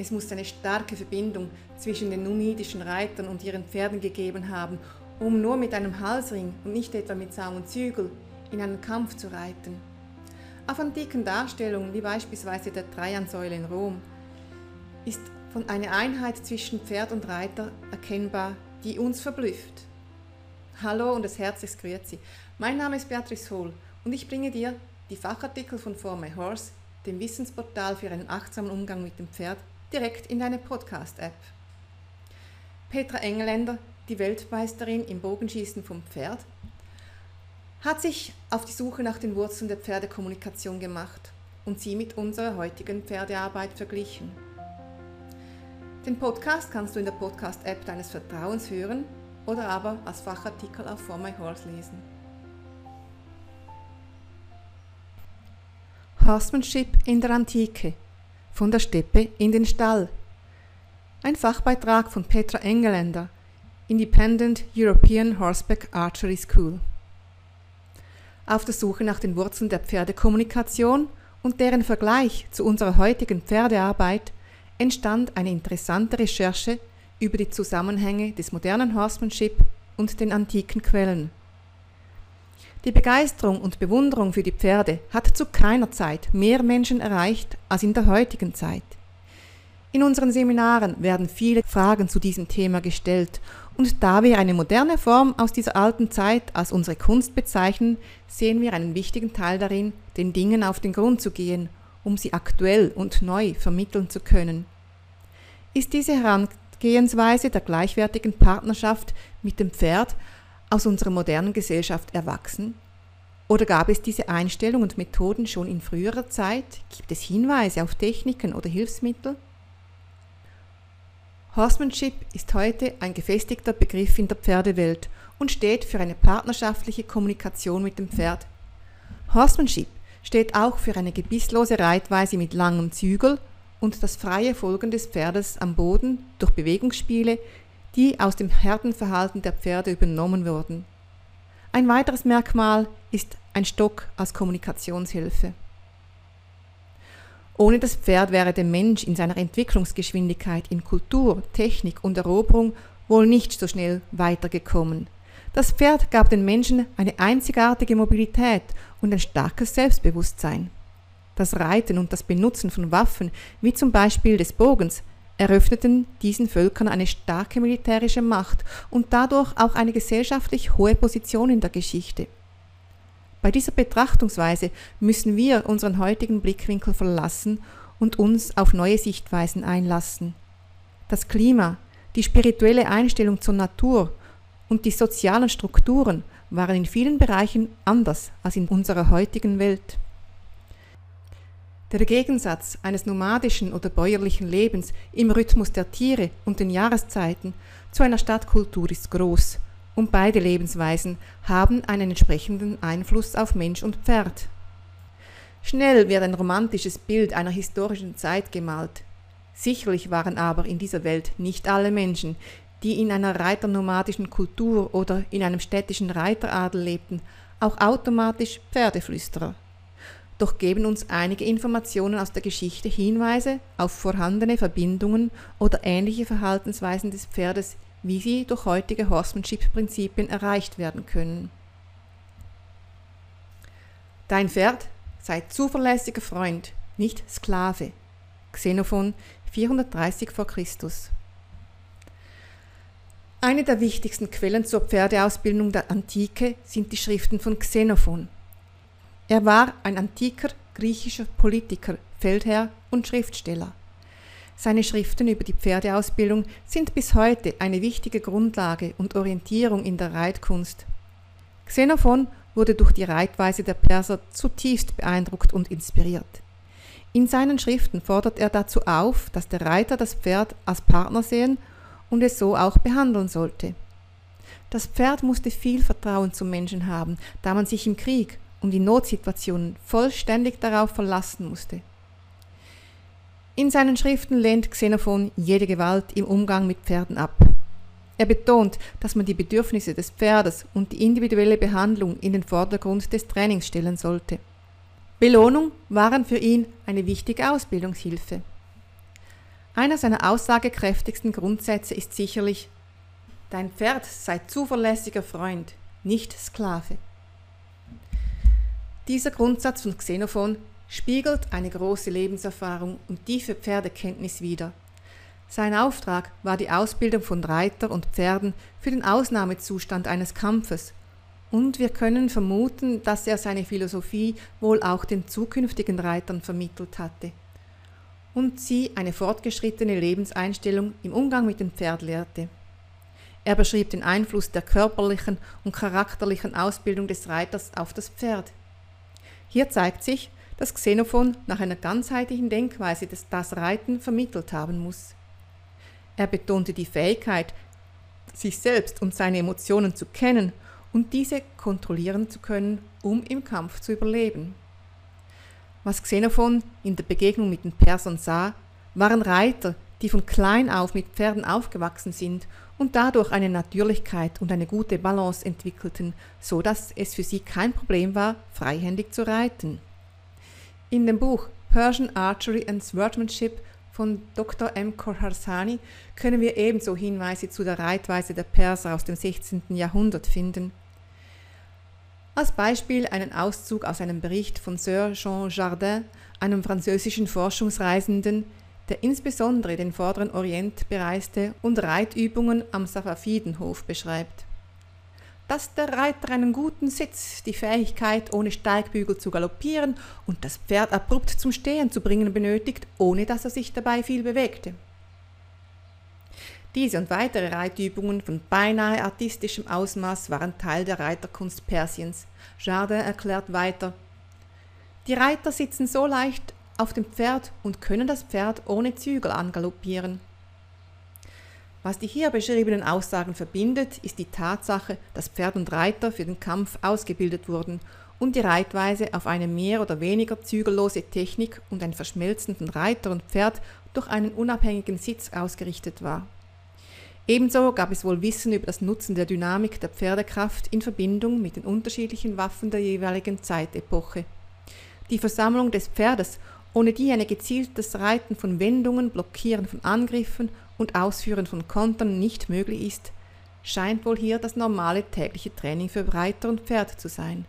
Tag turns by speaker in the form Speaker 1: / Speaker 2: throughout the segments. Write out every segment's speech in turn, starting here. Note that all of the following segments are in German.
Speaker 1: Es muss eine starke Verbindung zwischen den numidischen Reitern und ihren Pferden gegeben haben, um nur mit einem Halsring und nicht etwa mit Saum und Zügel in einen Kampf zu reiten. Auf antiken Darstellungen, wie beispielsweise der Trajansäule in Rom, ist von einer Einheit zwischen Pferd und Reiter erkennbar, die uns verblüfft. Hallo und das herzlichst Grüezi. Mein Name ist Beatrice Hohl und ich bringe dir die Fachartikel von For My Horse, dem Wissensportal für einen achtsamen Umgang mit dem Pferd, direkt in deine Podcast-App. Petra Engeländer, die Weltmeisterin im Bogenschießen vom Pferd, hat sich auf die Suche nach den Wurzeln der Pferdekommunikation gemacht und sie mit unserer heutigen Pferdearbeit verglichen. Den Podcast kannst du in der Podcast-App deines Vertrauens hören oder aber als Fachartikel auf For My Horse lesen. Horsemanship in der Antike von der Steppe in den Stall. Ein Fachbeitrag von Petra Engeländer, Independent European Horseback Archery School. Auf der Suche nach den Wurzeln der Pferdekommunikation und deren Vergleich zu unserer heutigen Pferdearbeit entstand eine interessante Recherche über die Zusammenhänge des modernen Horsemanship und den antiken Quellen. Die Begeisterung und Bewunderung für die Pferde hat zu keiner Zeit mehr Menschen erreicht als in der heutigen Zeit. In unseren Seminaren werden viele Fragen zu diesem Thema gestellt und da wir eine moderne Form aus dieser alten Zeit als unsere Kunst bezeichnen, sehen wir einen wichtigen Teil darin, den Dingen auf den Grund zu gehen, um sie aktuell und neu vermitteln zu können. Ist diese Herangehensweise der gleichwertigen Partnerschaft mit dem Pferd aus unserer modernen Gesellschaft erwachsen? Oder gab es diese Einstellung und Methoden schon in früherer Zeit? Gibt es Hinweise auf Techniken oder Hilfsmittel? Horsemanship ist heute ein gefestigter Begriff in der Pferdewelt und steht für eine partnerschaftliche Kommunikation mit dem Pferd. Horsemanship steht auch für eine gebisslose Reitweise mit langem Zügel und das freie Folgen des Pferdes am Boden durch Bewegungsspiele, die aus dem Herdenverhalten der Pferde übernommen wurden. Ein weiteres Merkmal ist ein Stock als Kommunikationshilfe. Ohne das Pferd wäre der Mensch in seiner Entwicklungsgeschwindigkeit in Kultur, Technik und Eroberung wohl nicht so schnell weitergekommen. Das Pferd gab den Menschen eine einzigartige Mobilität und ein starkes Selbstbewusstsein. Das Reiten und das Benutzen von Waffen, wie zum Beispiel des Bogens, eröffneten diesen Völkern eine starke militärische Macht und dadurch auch eine gesellschaftlich hohe Position in der Geschichte. Bei dieser Betrachtungsweise müssen wir unseren heutigen Blickwinkel verlassen und uns auf neue Sichtweisen einlassen. Das Klima, die spirituelle Einstellung zur Natur und die sozialen Strukturen waren in vielen Bereichen anders als in unserer heutigen Welt. Der Gegensatz eines nomadischen oder bäuerlichen Lebens im Rhythmus der Tiere und den Jahreszeiten zu einer Stadtkultur ist groß und beide Lebensweisen haben einen entsprechenden Einfluss auf Mensch und Pferd. Schnell wird ein romantisches Bild einer historischen Zeit gemalt. Sicherlich waren aber in dieser Welt nicht alle Menschen, die in einer reiternomadischen Kultur oder in einem städtischen Reiteradel lebten, auch automatisch Pferdeflüsterer doch geben uns einige Informationen aus der Geschichte Hinweise auf vorhandene Verbindungen oder ähnliche Verhaltensweisen des Pferdes, wie sie durch heutige Horsemanship-Prinzipien erreicht werden können. Dein Pferd sei zuverlässiger Freund, nicht Sklave. Xenophon 430 v. Chr. Eine der wichtigsten Quellen zur Pferdeausbildung der Antike sind die Schriften von Xenophon. Er war ein antiker griechischer Politiker, Feldherr und Schriftsteller. Seine Schriften über die Pferdeausbildung sind bis heute eine wichtige Grundlage und Orientierung in der Reitkunst. Xenophon wurde durch die Reitweise der Perser zutiefst beeindruckt und inspiriert. In seinen Schriften fordert er dazu auf, dass der Reiter das Pferd als Partner sehen und es so auch behandeln sollte. Das Pferd musste viel Vertrauen zum Menschen haben, da man sich im Krieg und in Notsituationen vollständig darauf verlassen musste. In seinen Schriften lehnt Xenophon jede Gewalt im Umgang mit Pferden ab. Er betont, dass man die Bedürfnisse des Pferdes und die individuelle Behandlung in den Vordergrund des Trainings stellen sollte. Belohnung waren für ihn eine wichtige Ausbildungshilfe. Einer seiner aussagekräftigsten Grundsätze ist sicherlich, dein Pferd sei zuverlässiger Freund, nicht Sklave. Dieser Grundsatz von Xenophon spiegelt eine große Lebenserfahrung und tiefe Pferdekenntnis wider. Sein Auftrag war die Ausbildung von Reiter und Pferden für den Ausnahmezustand eines Kampfes, und wir können vermuten, dass er seine Philosophie wohl auch den zukünftigen Reitern vermittelt hatte und sie eine fortgeschrittene Lebenseinstellung im Umgang mit dem Pferd lehrte. Er beschrieb den Einfluss der körperlichen und charakterlichen Ausbildung des Reiters auf das Pferd. Hier zeigt sich, dass Xenophon nach einer ganzheitlichen Denkweise das Reiten vermittelt haben muss. Er betonte die Fähigkeit, sich selbst und seine Emotionen zu kennen und diese kontrollieren zu können, um im Kampf zu überleben. Was Xenophon in der Begegnung mit den Persern sah, waren Reiter, die von klein auf mit Pferden aufgewachsen sind und dadurch eine Natürlichkeit und eine gute Balance entwickelten, so dass es für sie kein Problem war, freihändig zu reiten. In dem Buch Persian Archery and Swordsmanship von Dr. M. Korharsani können wir ebenso Hinweise zu der Reitweise der Perser aus dem 16. Jahrhundert finden. Als Beispiel einen Auszug aus einem Bericht von Sir Jean Jardin, einem französischen Forschungsreisenden, der insbesondere den Vorderen Orient bereiste und Reitübungen am Safavidenhof beschreibt dass der Reiter einen guten Sitz, die Fähigkeit, ohne Steigbügel zu galoppieren und das Pferd abrupt zum Stehen zu bringen benötigt, ohne dass er sich dabei viel bewegte. Diese und weitere Reitübungen von beinahe artistischem Ausmaß waren Teil der Reiterkunst Persiens. Jardin erklärt weiter, die Reiter sitzen so leicht auf dem Pferd und können das Pferd ohne Zügel angaloppieren. Was die hier beschriebenen Aussagen verbindet, ist die Tatsache, dass Pferd und Reiter für den Kampf ausgebildet wurden und die Reitweise auf eine mehr oder weniger zügellose Technik und ein Verschmelzen von Reiter und Pferd durch einen unabhängigen Sitz ausgerichtet war. Ebenso gab es wohl Wissen über das Nutzen der Dynamik der Pferdekraft in Verbindung mit den unterschiedlichen Waffen der jeweiligen Zeitepoche. Die Versammlung des Pferdes, ohne die ein gezieltes Reiten von Wendungen, Blockieren von Angriffen und Ausführen von Kontern nicht möglich ist, scheint wohl hier das normale tägliche Training für Reiter und Pferd zu sein.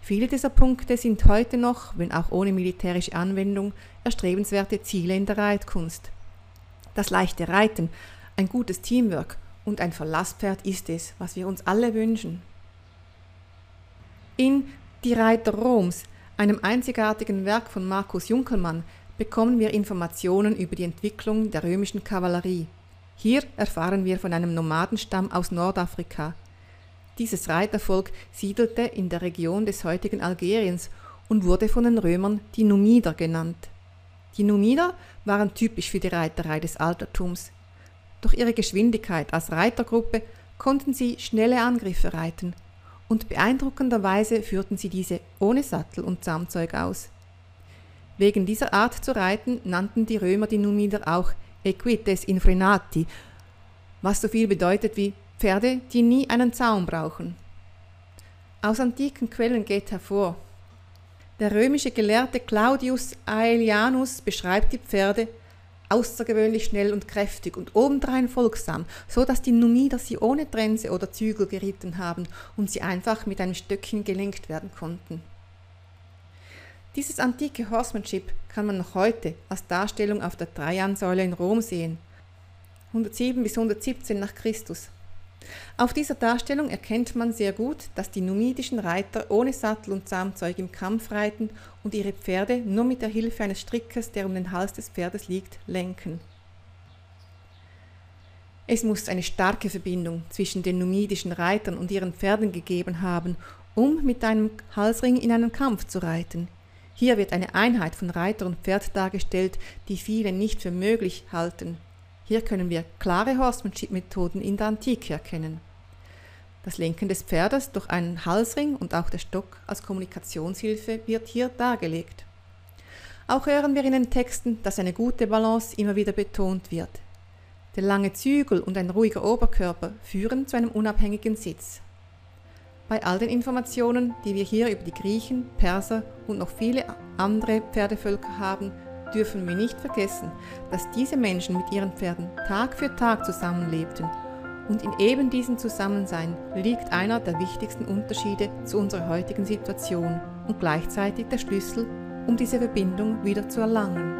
Speaker 1: Viele dieser Punkte sind heute noch, wenn auch ohne militärische Anwendung, erstrebenswerte Ziele in der Reitkunst. Das leichte Reiten, ein gutes Teamwork und ein Verlasspferd ist es, was wir uns alle wünschen. In Die Reiter Roms, einem einzigartigen Werk von Markus Junkelmann, bekommen wir Informationen über die Entwicklung der römischen Kavallerie. Hier erfahren wir von einem Nomadenstamm aus Nordafrika. Dieses Reitervolk siedelte in der Region des heutigen Algeriens und wurde von den Römern die Numider genannt. Die Numider waren typisch für die Reiterei des Altertums. Durch ihre Geschwindigkeit als Reitergruppe konnten sie schnelle Angriffe reiten und beeindruckenderweise führten sie diese ohne Sattel und Zaumzeug aus. Wegen dieser Art zu reiten nannten die Römer die Numider auch Equites infrenati, was so viel bedeutet wie Pferde, die nie einen Zaum brauchen. Aus antiken Quellen geht hervor, der römische Gelehrte Claudius Aelianus beschreibt die Pferde außergewöhnlich schnell und kräftig und obendrein folgsam, so dass die Numider sie ohne Trense oder Zügel geritten haben und sie einfach mit einem Stöckchen gelenkt werden konnten. Dieses antike Horsemanship kann man noch heute als Darstellung auf der Trajansäule in Rom sehen, 107 bis 117 nach Christus. Auf dieser Darstellung erkennt man sehr gut, dass die numidischen Reiter ohne Sattel und Zaumzeug im Kampf reiten und ihre Pferde nur mit der Hilfe eines Strickers, der um den Hals des Pferdes liegt, lenken. Es muss eine starke Verbindung zwischen den numidischen Reitern und ihren Pferden gegeben haben, um mit einem Halsring in einen Kampf zu reiten. Hier wird eine Einheit von Reiter und Pferd dargestellt, die viele nicht für möglich halten. Hier können wir klare Horsemanship-Methoden in der Antike erkennen. Das Lenken des Pferdes durch einen Halsring und auch der Stock als Kommunikationshilfe wird hier dargelegt. Auch hören wir in den Texten, dass eine gute Balance immer wieder betont wird. Der lange Zügel und ein ruhiger Oberkörper führen zu einem unabhängigen Sitz. Bei all den Informationen, die wir hier über die Griechen, Perser und noch viele andere Pferdevölker haben, dürfen wir nicht vergessen, dass diese Menschen mit ihren Pferden Tag für Tag zusammenlebten und in eben diesem Zusammensein liegt einer der wichtigsten Unterschiede zu unserer heutigen Situation und gleichzeitig der Schlüssel, um diese Verbindung wieder zu erlangen.